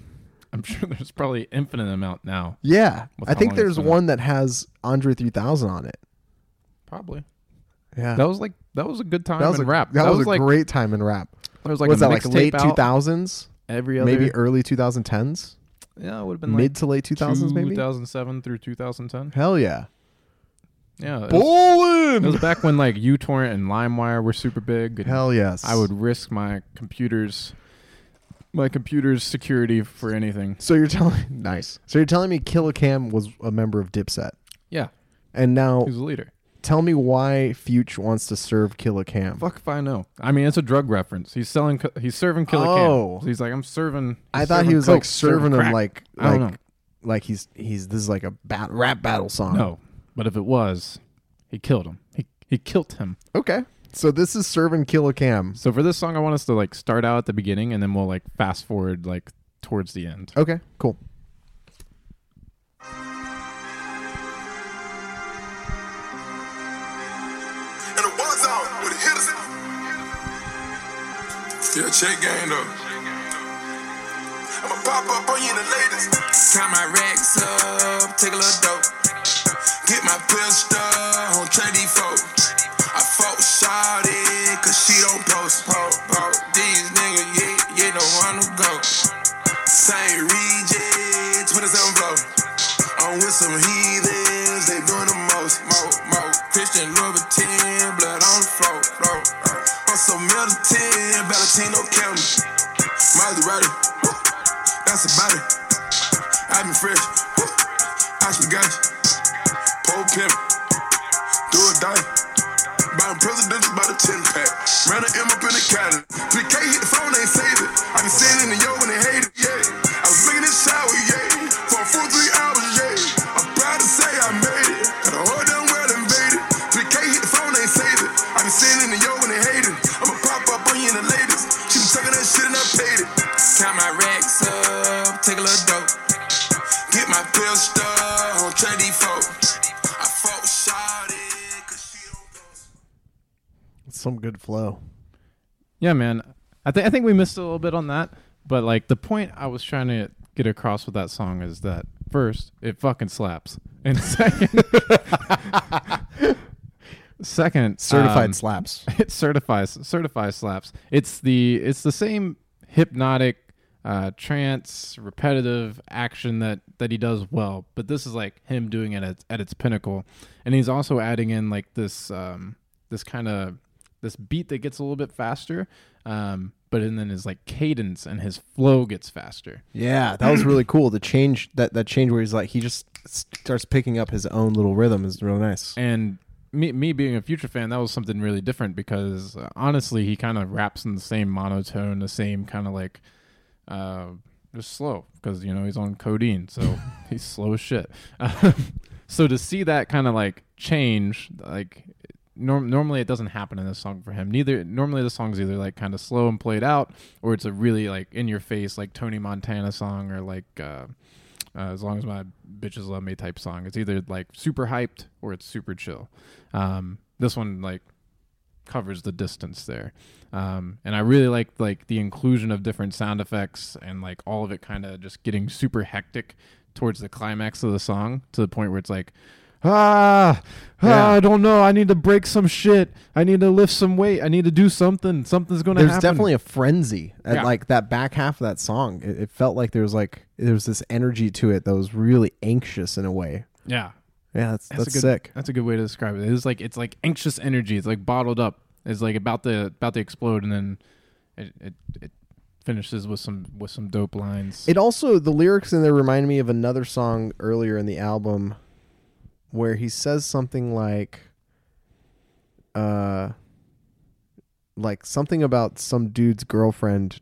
I'm sure there's probably infinite amount now. Yeah. I think there's out. one that has Andre 3000 on it. Probably. Yeah. That was like that was a good time That was in a, rap. That, was, a like great time in rap. there was like was a that like late 2000s? Every other Maybe early 2010s? yeah, it would have been Mid like to late 2000s maybe? 2007 through 2010. Hell yeah. Yeah, it was, it was back when like uTorrent and LimeWire were super big. Hell yes. I would risk my computers, my computer's security for anything. So you're telling nice. So you're telling me Killa Cam was a member of Dipset. Yeah, And now he's a leader. Tell me why Future wants to serve Killa Cam. Fuck if I know. I mean, it's a drug reference. He's selling. co- He's serving Killa Oh. cam. He's like, I'm serving. I he's thought he serving was coke, like serving him crack. like I don't like know. like he's he's this is like a bat, rap battle song. No, but if it was, he killed him. He he killed him. Okay. So this is serving Killa Cam. So for this song, I want us to like start out at the beginning, and then we'll like fast forward like towards the end. Okay, cool. Yeah, check game though. I'ma pop up on you the latest. Count my racks up, take a little dope. Get my pistol on trade these folks. I fought Shawty, cause she don't post. Po, po. These niggas, yeah, yeah, no one to go. Same region, 27 flow. I'm with some heathens, I'm some militant, Valentino County. Maserati, woo, that's about it. I've been fresh, woo, I still got you. Pole pimp, do or die. Buying presidential by the 10 pack. Ran an M up in the county. Some good flow. Yeah, man. I think I think we missed a little bit on that, but like the point I was trying to get across with that song is that first, it fucking slaps, and second, second, Certified um, slaps. it certifies certifies slaps. It's the it's the same hypnotic, uh, trance, repetitive action that that he does well, but this is like him doing it at, at its pinnacle, and he's also adding in like this um this kind of this beat that gets a little bit faster, um, but and then his like cadence and his flow gets faster. Yeah, that was really cool. The change that that change where he's like he just starts picking up his own little rhythm is real nice. And me, me being a future fan, that was something really different because uh, honestly, he kind of raps in the same monotone, the same kind of like, uh, just slow because you know he's on codeine, so he's slow as shit. So to see that kind of like change, like norm- normally it doesn't happen in this song for him. Neither normally the song's either like kind of slow and played out, or it's a really like in your face like Tony Montana song or like. Uh, uh, as long as my bitches love me type song. It's either like super hyped or it's super chill. Um, this one like covers the distance there, um, and I really like like the inclusion of different sound effects and like all of it kind of just getting super hectic towards the climax of the song to the point where it's like. Ah, ah, Yeah. I don't know. I need to break some shit. I need to lift some weight. I need to do something. Something's going to happen. There's definitely a frenzy at Yeah. like that back half of that song. It, it felt like there was like there was this energy to it that was really anxious in a way. yeah. Yeah, that's that's, a good, sick. That's a good way to describe it. It's like it's like anxious energy. It's like bottled up. It's like about to about to explode, and then it it, it finishes with some with some dope lines. It also the lyrics in there remind me of another song earlier in the album where he says something like, uh, like something about some dude's girlfriend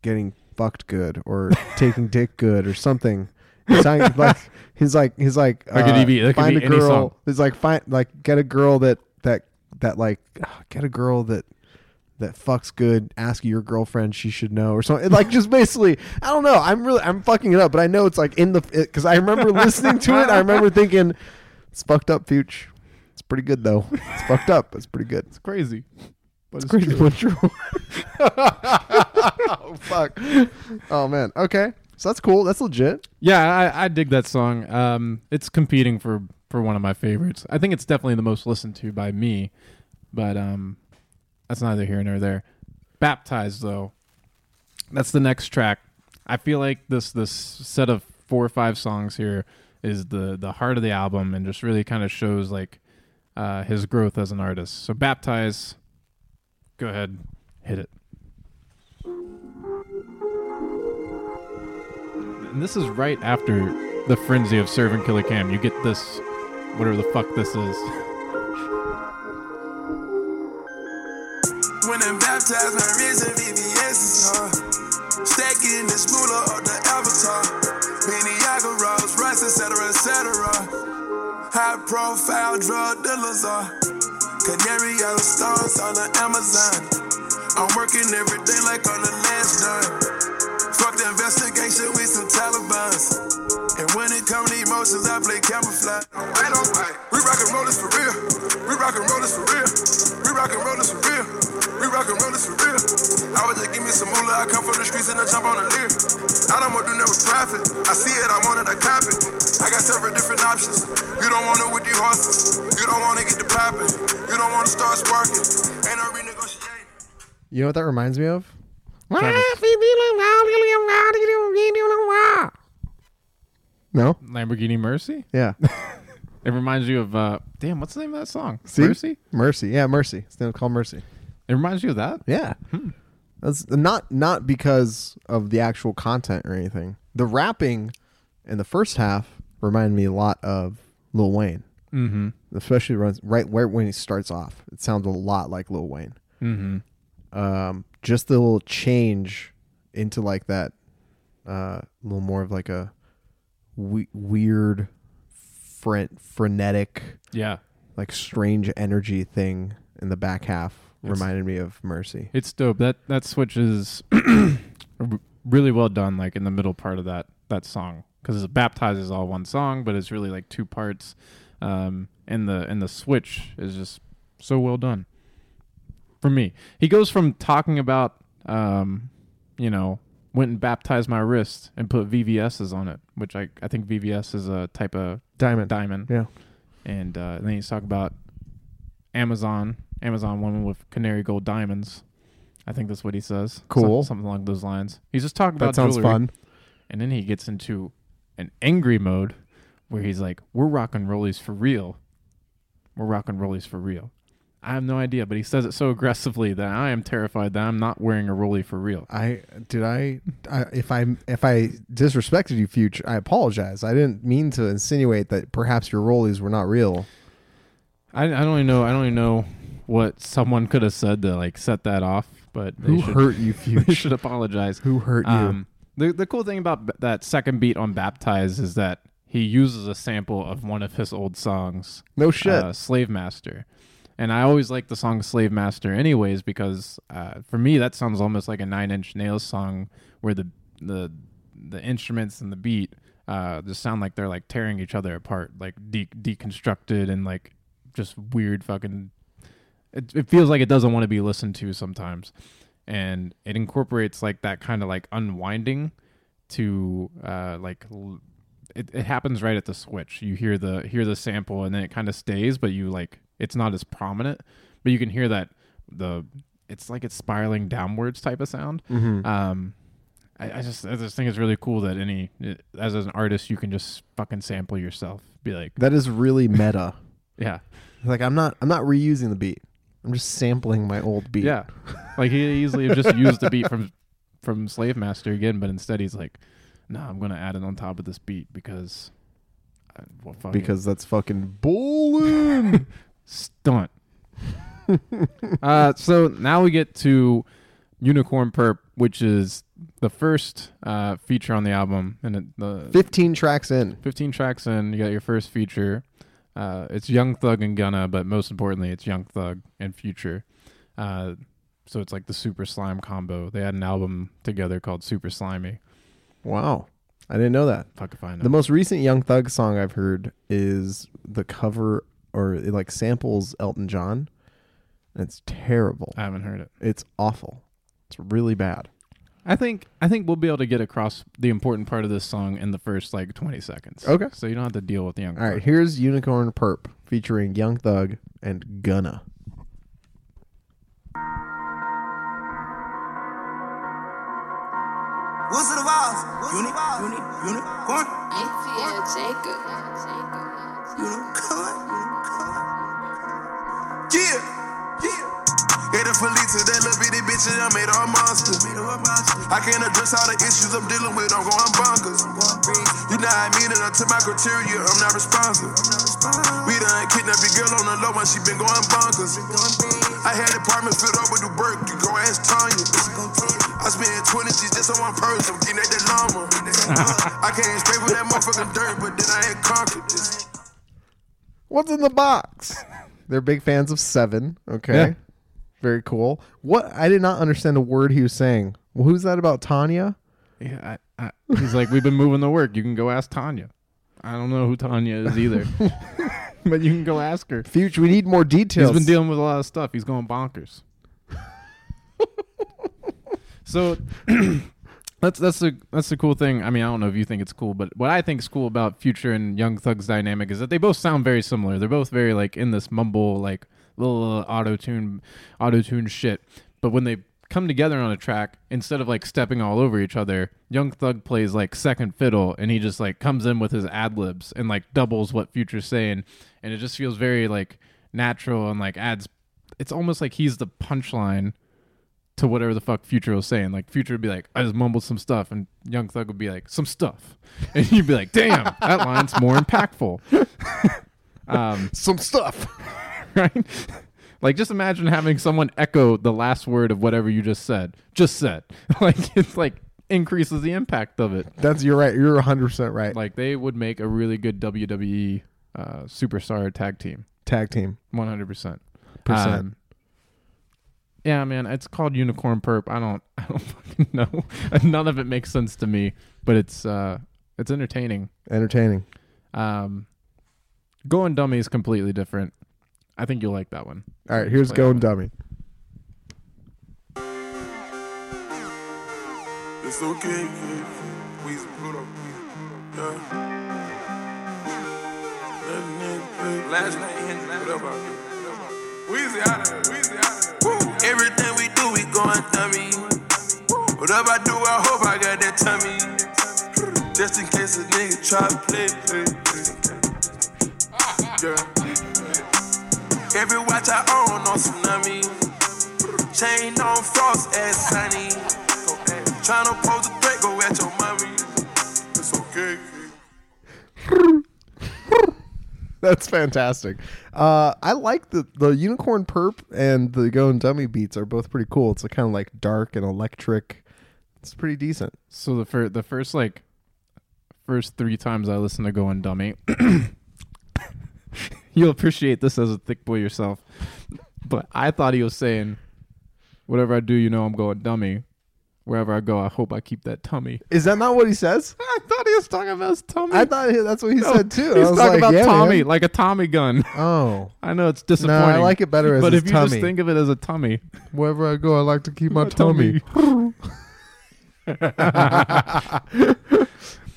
getting fucked good or taking dick good or something. He's like, he's like he's like That could uh, be- that could find be a girl. He's like find like get a girl that that that like get a girl that that fucks good. Ask your girlfriend; she should know, or something. Like just basically, I don't know. I'm really I'm fucking it up, but I know it's like in the because I remember listening to it. I remember thinking it's fucked up, Fuchs. It's pretty good though. It's fucked up. It's pretty good. It's crazy. But It's crazy, but true. oh fuck. Oh man. Okay. So that's cool. That's legit. Yeah, I, I dig that song. Um, it's competing for for one of my favorites. I think it's definitely the most listened to by me, but um, that's neither here nor there. Baptized though, that's the next track. I feel like this this set of four or five songs here is the the heart of the album and just really kind of shows like uh, his growth as an artist. So baptize, go ahead, hit it. And this is right after the frenzy of serving Killa Cam. You get this, whatever the fuck this is. Baptized, my VVS is hard. Stacking the smoother of the avatar. Many Rolls Royce, etc., etc. High profile drug dealers are. Canary yellow stones on the Amazon. I'm working every day like on the last done. Fuck the investigation with some Talibans. And when it comes to emotions, I play camouflage. We rockin' rollers for real. We rockin' rollers for real. We rockin' rollers for real. We rockin' rollers for real. I would just give me some moolah. I come from the streets and I jump on a leer. I don't want to do never profit. I see it, I want it, I cop it. I got several different options. You don't want it with these horses. You don't want to get the poppin'. You don't want to start sparking. Ain't no renegotiating. You know what that reminds me of? No. Lamborghini Mercy. Yeah. It reminds you of uh, damn, what's the name of that song? See? Mercy. Mercy. Yeah, Mercy. It's name called Mercy. It reminds you of that. Yeah. That's not not because of the actual content or anything. The rapping in the first half reminded me a lot of Lil Wayne, Mm-hmm. especially runs right where when he starts off. It sounds a lot like Lil Wayne. Mm-hmm. Um, just the little change into like that, uh, a little more of like a we- weird, fre- frenetic, Yeah, like strange energy thing in the back half It's- reminded me of Mercy. it's dope. That that switch is really well done. Like in the middle part of that that song, because baptized is all one song, but it's really like two parts. Um, and the and the switch is just so well done. For me, he goes from talking about, um, you know, went and baptized my wrist and put VVS's on it, which I I think VVS is a type of Diamond. diamond. Yeah. and uh, then he's talking about Amazon, Amazon woman with canary gold diamonds. I think that's what he says. Cool. Some- something along those lines. He's just talking about That sounds jewelry, fun. and then he gets into an angry mode where he's like, "We're rocking rollies for real. We're rocking rollies for real." I have no idea, but he says it so aggressively that I am terrified that I'm not wearing a rollie for real. I did I, I if I if I disrespected you, future, I apologize. I didn't mean to insinuate that perhaps your rollies were not real. I, I don't even know. I don't even know what someone could have said to like set that off. But Who should, hurt you, They should apologize. Who hurt you? Um, the the cool thing about b- that second beat on "Baptize" is that he uses a sample of one of his old songs, no shit. uh, "Slave Master," and I always like the song "Slave Master" anyways because uh, for me that sounds almost like a Nine Inch Nails song where the the the instruments and the beat uh, just sound like they're like tearing each other apart, like de- deconstructed and like just weird fucking. It, it feels like it doesn't want to be listened to sometimes, and it incorporates like that kind of like unwinding to uh like l- it, it happens right at the switch you hear the hear the sample and then it kind of stays but you like it's not as prominent but you can hear that the it's like it's spiraling downwards type of sound Mhm. um I, I just I just think it's really cool that any as an artist you can just fucking sample yourself be like that is really meta. yeah like I'm not I'm not reusing the beat. I'm just sampling my old beat. yeah like he easily have just used the beat from from slave master again but instead he's like no i'm gonna add it on top of this beat because well, fuck it. because that's fucking bullying. stunt. uh, so now we get to Unicorn Purp, which is the first uh, feature on the album, and it, the 15 tracks in. 15 tracks in. You got your first feature. Uh, it's Young Thug and Gunna, but most importantly, it's Young Thug and Future. Uh, so it's like the Super Slime combo. They had an album together called Super Slimey. Wow. I didn't know that. Fuck if I know. The most recent Young Thug song I've heard is the cover or it like samples Elton John. And it's terrible. I haven't heard it. It's awful. It's really bad. I think I think we'll be able to get across the important part of this song in the first like 20 seconds. Okay. So you don't have to deal with the Young All right, Thug. here's Unicorn Purp featuring Young Thug and Gunna. Wizard of Oz. Uni, uni, unicorn. Yeah, Jacob. Unicorn. Yeah. Yeah. The Felicia that little bitty bitch and I made her a monster. I can't address all the issues I'm dealing with, I'm going bonkers. You know I mean it until my criteria, I'm not responsive. We done kidnapped your girl on the low and she been going bonkers. I had apartment filled up with the work, you go ask Tanya. I spent 20 G's just on one person, I'm getting at that llama. I can't straight with that motherfucking dirt, but then I had conquered. What's in the box? They're big fans of Seven. Okay. Yeah. Very cool. What I did not understand a word he was saying. Well, who's that about Tanya? Yeah, I, I, he's like, we've been moving the work. You can go ask Tanya. I don't know who Tanya is either, but you can go ask her. Future, we need more details. He's been dealing with a lot of stuff. He's going bonkers. so that's that's the that's the cool thing. I mean, I don't know if you think it's cool, but what I think is cool about Future and Young Thug's dynamic is that they both sound very similar. They're both very like in this mumble like little auto tune auto tune shit. But when they come together on a track, instead of like stepping all over each other, Young Thug plays like second fiddle and he just like comes in with his ad libs and like doubles what Future's saying, and it just feels very like natural and like adds. It's almost like he's the punchline to whatever the fuck Future was saying. Like Future would be like, I just mumbled some stuff, and Young Thug would be like, some stuff, and you'd be like, damn, that line's more impactful. um, some stuff. right? Like just imagine having someone echo the last word of whatever you just said. Just said. Like it's like increases the impact of it. That's you're right. You're 100 percent right. Like they would make a really good WWE uh, superstar tag team. Tag team. One hundred percent. Percent. Yeah, man, it's called Unicorn Purp. I don't, I don't fucking know. None of it makes sense to me, but it's, uh, it's entertaining. Entertaining. Um, Going Dummy is completely different. I think you'll like that one. All right, here's Play going dummy. It's okay, kid. Wheezy, put up. Yeah. Last night, whatever. Wheezy out of there. Wheezy out of there. Everything we do, we going dummy. Whatever I do, I hope I got that tummy. Just in case a nigga try to play, play, play. Yeah. Every watch I own on tsunami. Chain on frost ass sunny. Tryna pose a That's fantastic. Uh, I like the the unicorn purp and the going dummy beats are both pretty cool. It's kind of like dark and electric. It's pretty decent. So the first, the first like, first three times I listened to Going Dummy, you'll appreciate this as a thick boy yourself. But I thought he was saying, "Whatever I do, you know I'm going dummy. Wherever I go, I hope I keep that tummy." Is that not what he says? I thought he was talking about his tummy. I thought he- that's what he No, said too. I He's talking like, about yeah, Tommy, man. like a Tommy gun. Oh, I know it's disappointing. no. I like it better as but if you just think of it as a tummy, Wherever I go, I like to keep my My tummy. tummy.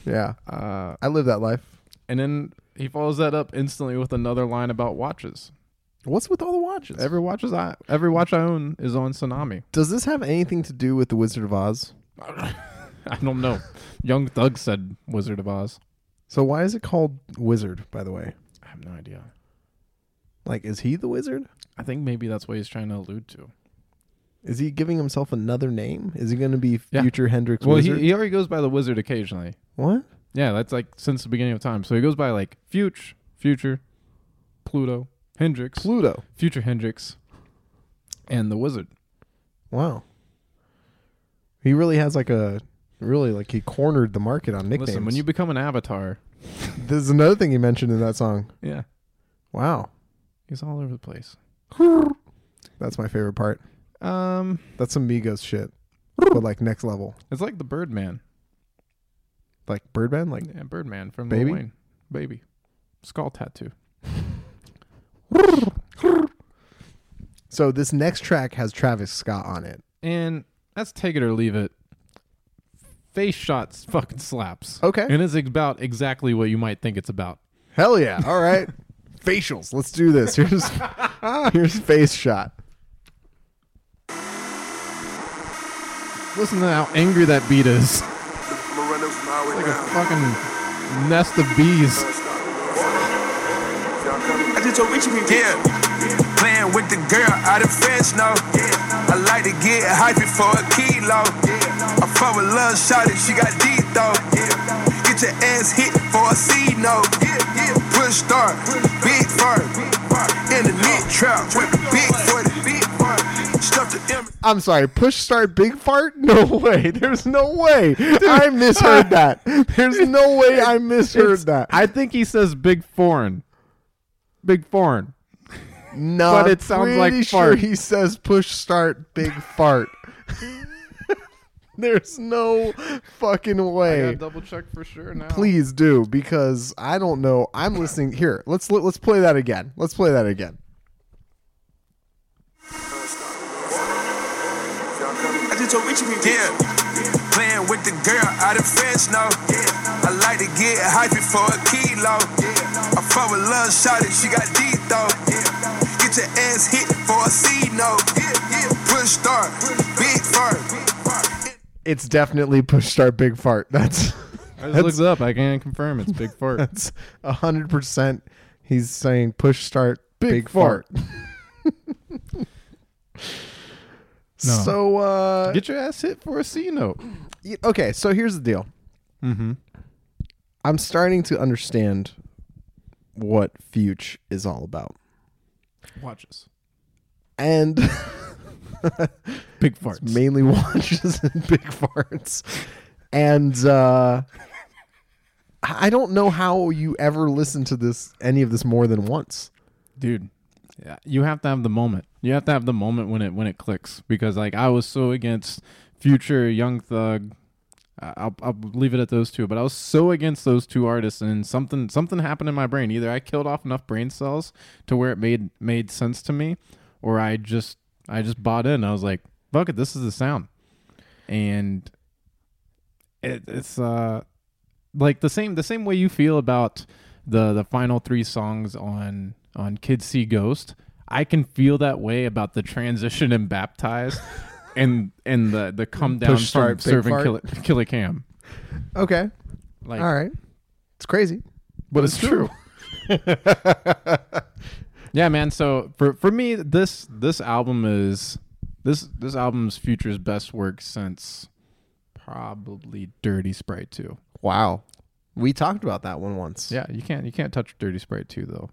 yeah, uh, I live that life. and then he follows that up instantly with another line about watches. What's with all the watches? Every watches I every watch I own is on Tsunami. Does this have anything to do with the Wizard of Oz? I don't know. Young Thug said Wizard of Oz. So why is it called Wizard? By the way, I have no idea. like, is he the wizard? I think maybe that's what he's trying to allude to. Is he giving himself another name? Is he going to be Yeah. future Hendrix Well, he, Wizard? he already goes by the Wizard occasionally. what? Yeah, that's like since the beginning of time. So he goes by like Future, Future, Pluto, Hendrix, Pluto. Future Hendrix, and the Wizard. Wow. He really has like a really like he cornered the market on nicknames. Listen, when you become an avatar, this is another thing he mentioned in that song. yeah, Wow, he's all over the place. that's my favorite part. Um, That's some Migos shit, but like next level, it's like the Birdman. like Birdman, like Yeah, Birdman from Baby? Lil Wayne. Baby. Skull tattoo. so. This next track has Travis Scott on it. And that's take it or leave it. Face shots fucking slaps. Okay. And it's about exactly what you might think it's about. Hell yeah! All right, facials. Let's do this. Here's here's face shot. Listen to how angry that beat is. I'ma run this from all the way Like a fucking nest of bees. I just told Richie people. Yeah, playing with the girl out of fence, no. I like to get hypey for a kilo. I fuck with love shot it, she got deep though. Get your ass hit for a C no. Push start, big fart. In the knit trap with the big 40. Stuff the M. I'm sorry. Push start big fart? No way. There's no way. I misheard that. There's no way I misheard It's- that. I think he says big foreign. Big foreign. no, but it sounds pretty like sure fart. he says push start big fart. There's no fucking I way. gotta double check for sure now. Please do because I don't know. I'm listening here. Let's let's play that again. Let's play that again. I just told Richie people. Yeah, playing with the girl out of fence, no. I like to get hypey for a kilo. I fuck with love shot it, she got deep though. Get your ass hit for a C no. Push start, big fart. It's definitely push start big fart. That's I just looked it up. I can't confirm it's big fart. that's a hundred percent. He's saying push start big, Big fart. No. So uh Get your ass hit for a C note. okay, so here's the deal. Mm-hmm. I'm starting to understand what Fuge is all about. Watches. And Big farts. mainly watches and big farts. And uh I don't know how you ever listen to this any of this more than once. dude yeah, you have to have the moment you have to have the moment when it when it clicks because like i was so against future young thug I'll, I'll leave it at those two but i was so against those two artists and something something happened in my brain either i killed off enough brain cells to where it made made sense to me or i just i just bought in i was like fuck it this is the sound and it, it's uh like the same the same way you feel about the the final three songs on on Kids See Ghost. I can feel that way about the transition in Baptized and and the the come down Push start, from serving fart. Kill, Killa Cam. Okay. Like, All right. It's crazy. but it's true. yeah, man. So for for me, this this album is this this album's future's best work since probably Dirty Sprite Two. Wow. We talked about that one once. Yeah, you can't you can't touch Dirty Sprite 2 though.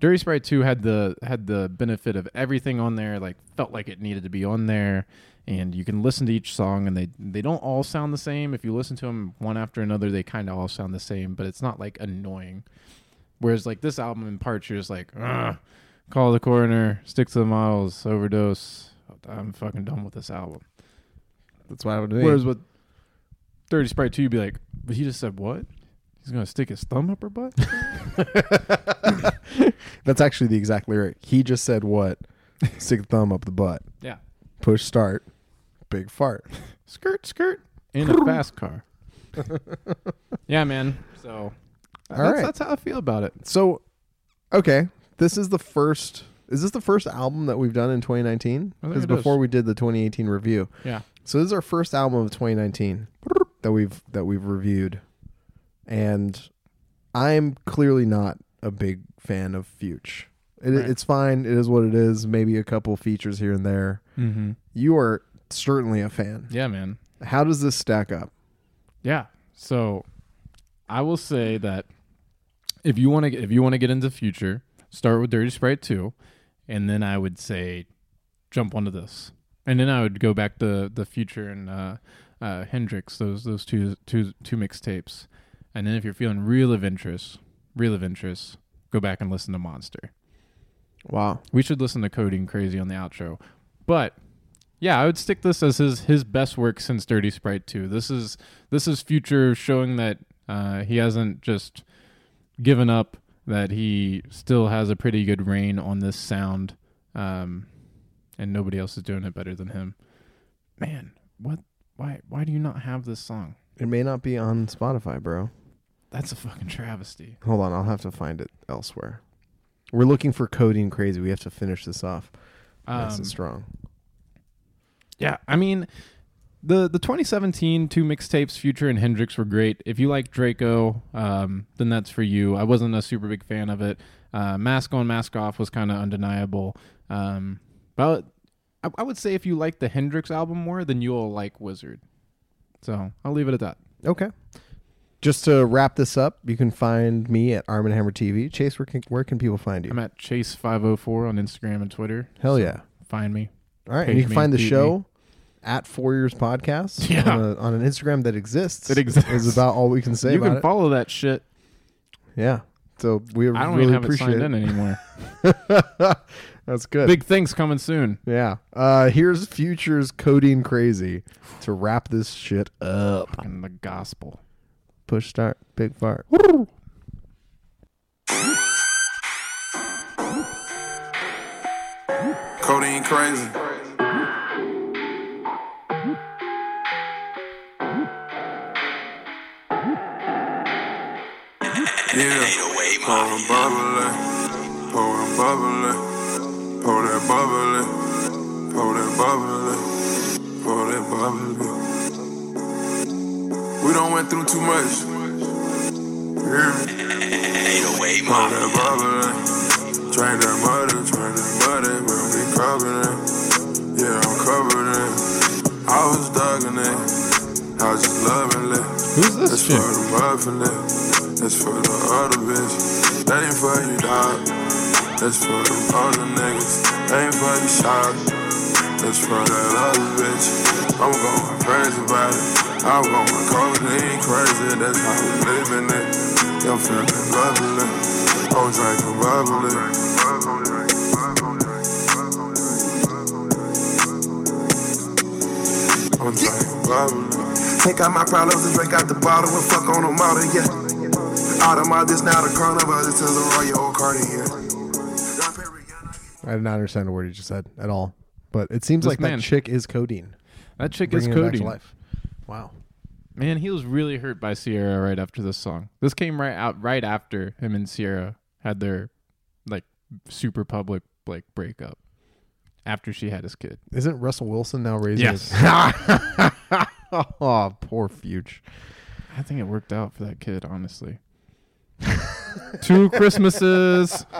Dirty Sprite 2 had the had the benefit of everything on there like felt like it needed to be on there and you can listen to each song and they they don't all sound the same. If you listen to them one after another, they kind of all sound the same, but it's not like annoying. Whereas like this album in parts you're just like, call the coroner, stick to the models, overdose. I'm fucking done with this album. That's what I would do. Whereas with Dirty Sprite 2 you'd be like, but he just said what? He's gonna stick his thumb up her butt? That's actually the exact lyric. He just said what? Stick the thumb up the butt. yeah. Push start. Big fart. skirt skirt in a fast car. yeah, man. So that's, right. that's how I feel about it. So, okay, this is the first. Is this the first album that we've done in 2019? Because it is. before we did the 2018 review, Yeah. so this is our first album of 2019 that we've that we've reviewed, and I'm clearly not a big fan of Fuge. It, Right. It's fine. It is what it is. Maybe a couple features here and there. Mm-hmm. You are certainly a fan. Yeah, man. How does this stack up? Yeah. So I will say that if you want to if you want to get into future, start with Dirty Sprite 2 and then I would say jump onto this. And then I would go back to the future and uh, uh, Hendrix, those those two two two mixtapes. And then if you're feeling real of interest, real of interest, go back and listen to Monster. Wow. We should listen to Codeine Crazy on the outro. But yeah, I would stick this as his his best work since Dirty Sprite 2. This is this is future showing that uh, he hasn't just given up, that he still has a pretty good reign on this sound, um, and nobody else is doing it better than him. Man, what? Why? Why do you not have this song? It may not be on Spotify, bro. That's a fucking travesty. Hold on, I'll have to find it elsewhere. We're looking for codeine crazy. We have to finish this off. nice Um, and strong. Yeah, I mean, the the 2017 two mixtapes, Future and Hendrix, were great. If you like Draco, um, then that's for you. I wasn't a super big fan of it. Uh, Mask on, Mask off was kind of undeniable. Um, but I, I would say if you like the Hendrix album more, then you'll like Wizard. So I'll leave it at that. Okay. Just to wrap this up, you can find me at Arm and Hammer TV. Chase, where can where can people find you? I'm at Chase504 on Instagram and Twitter. Hell So yeah! Find me. All right, and you can find the show at Four Years Podcast Yeah. on, a, on an Instagram that exists. It exists. Is about all we can say you about can it. follow that shit. Yeah. So we I don't really even have it appreciate signed it. in anymore. That's good. Big things coming soon. Yeah. Uh, here's Future's Codeine Crazy to wrap this shit up. And the gospel. Push start, big fart. Codeine crazy. Yeah, pouring bubbly, pouring bubbly, pour that bubbly, pour that bubbly, pour that bubbly. We don't went through too much. You hear? Pour that bubbly, drink that muddy, drink that muddy, we'll be covered in. Yeah, I'm covered in. I was dogging it, I was just loving it. Who's this That's chick? That's for the other bitch. That ain't for you, dog. That's for them other niggas. That ain't for you, shot. That's for that other bitch. I'm going crazy about it. I'm going codeine crazy. That's how we living it. I'm feeling bubbly. I'm drinking bubbly. Take out my problems and drink out the bottle and fuck on them all, yeah. Out of my this now the coronavirus to the Royal old Cartier. I did not understand a word you just said at all. But it seems This like man. that chick is codeine. That chick is Bringing it back to Cody. life. Wow. Man, he was really hurt by Ciara right after this song. This came right out right after him and Ciara had their like super public like breakup. After she had his kid. Isn't Russell Wilson now raising Yes. his Oh, poor Fuge. I think it worked out for that kid, honestly. Two Christmases.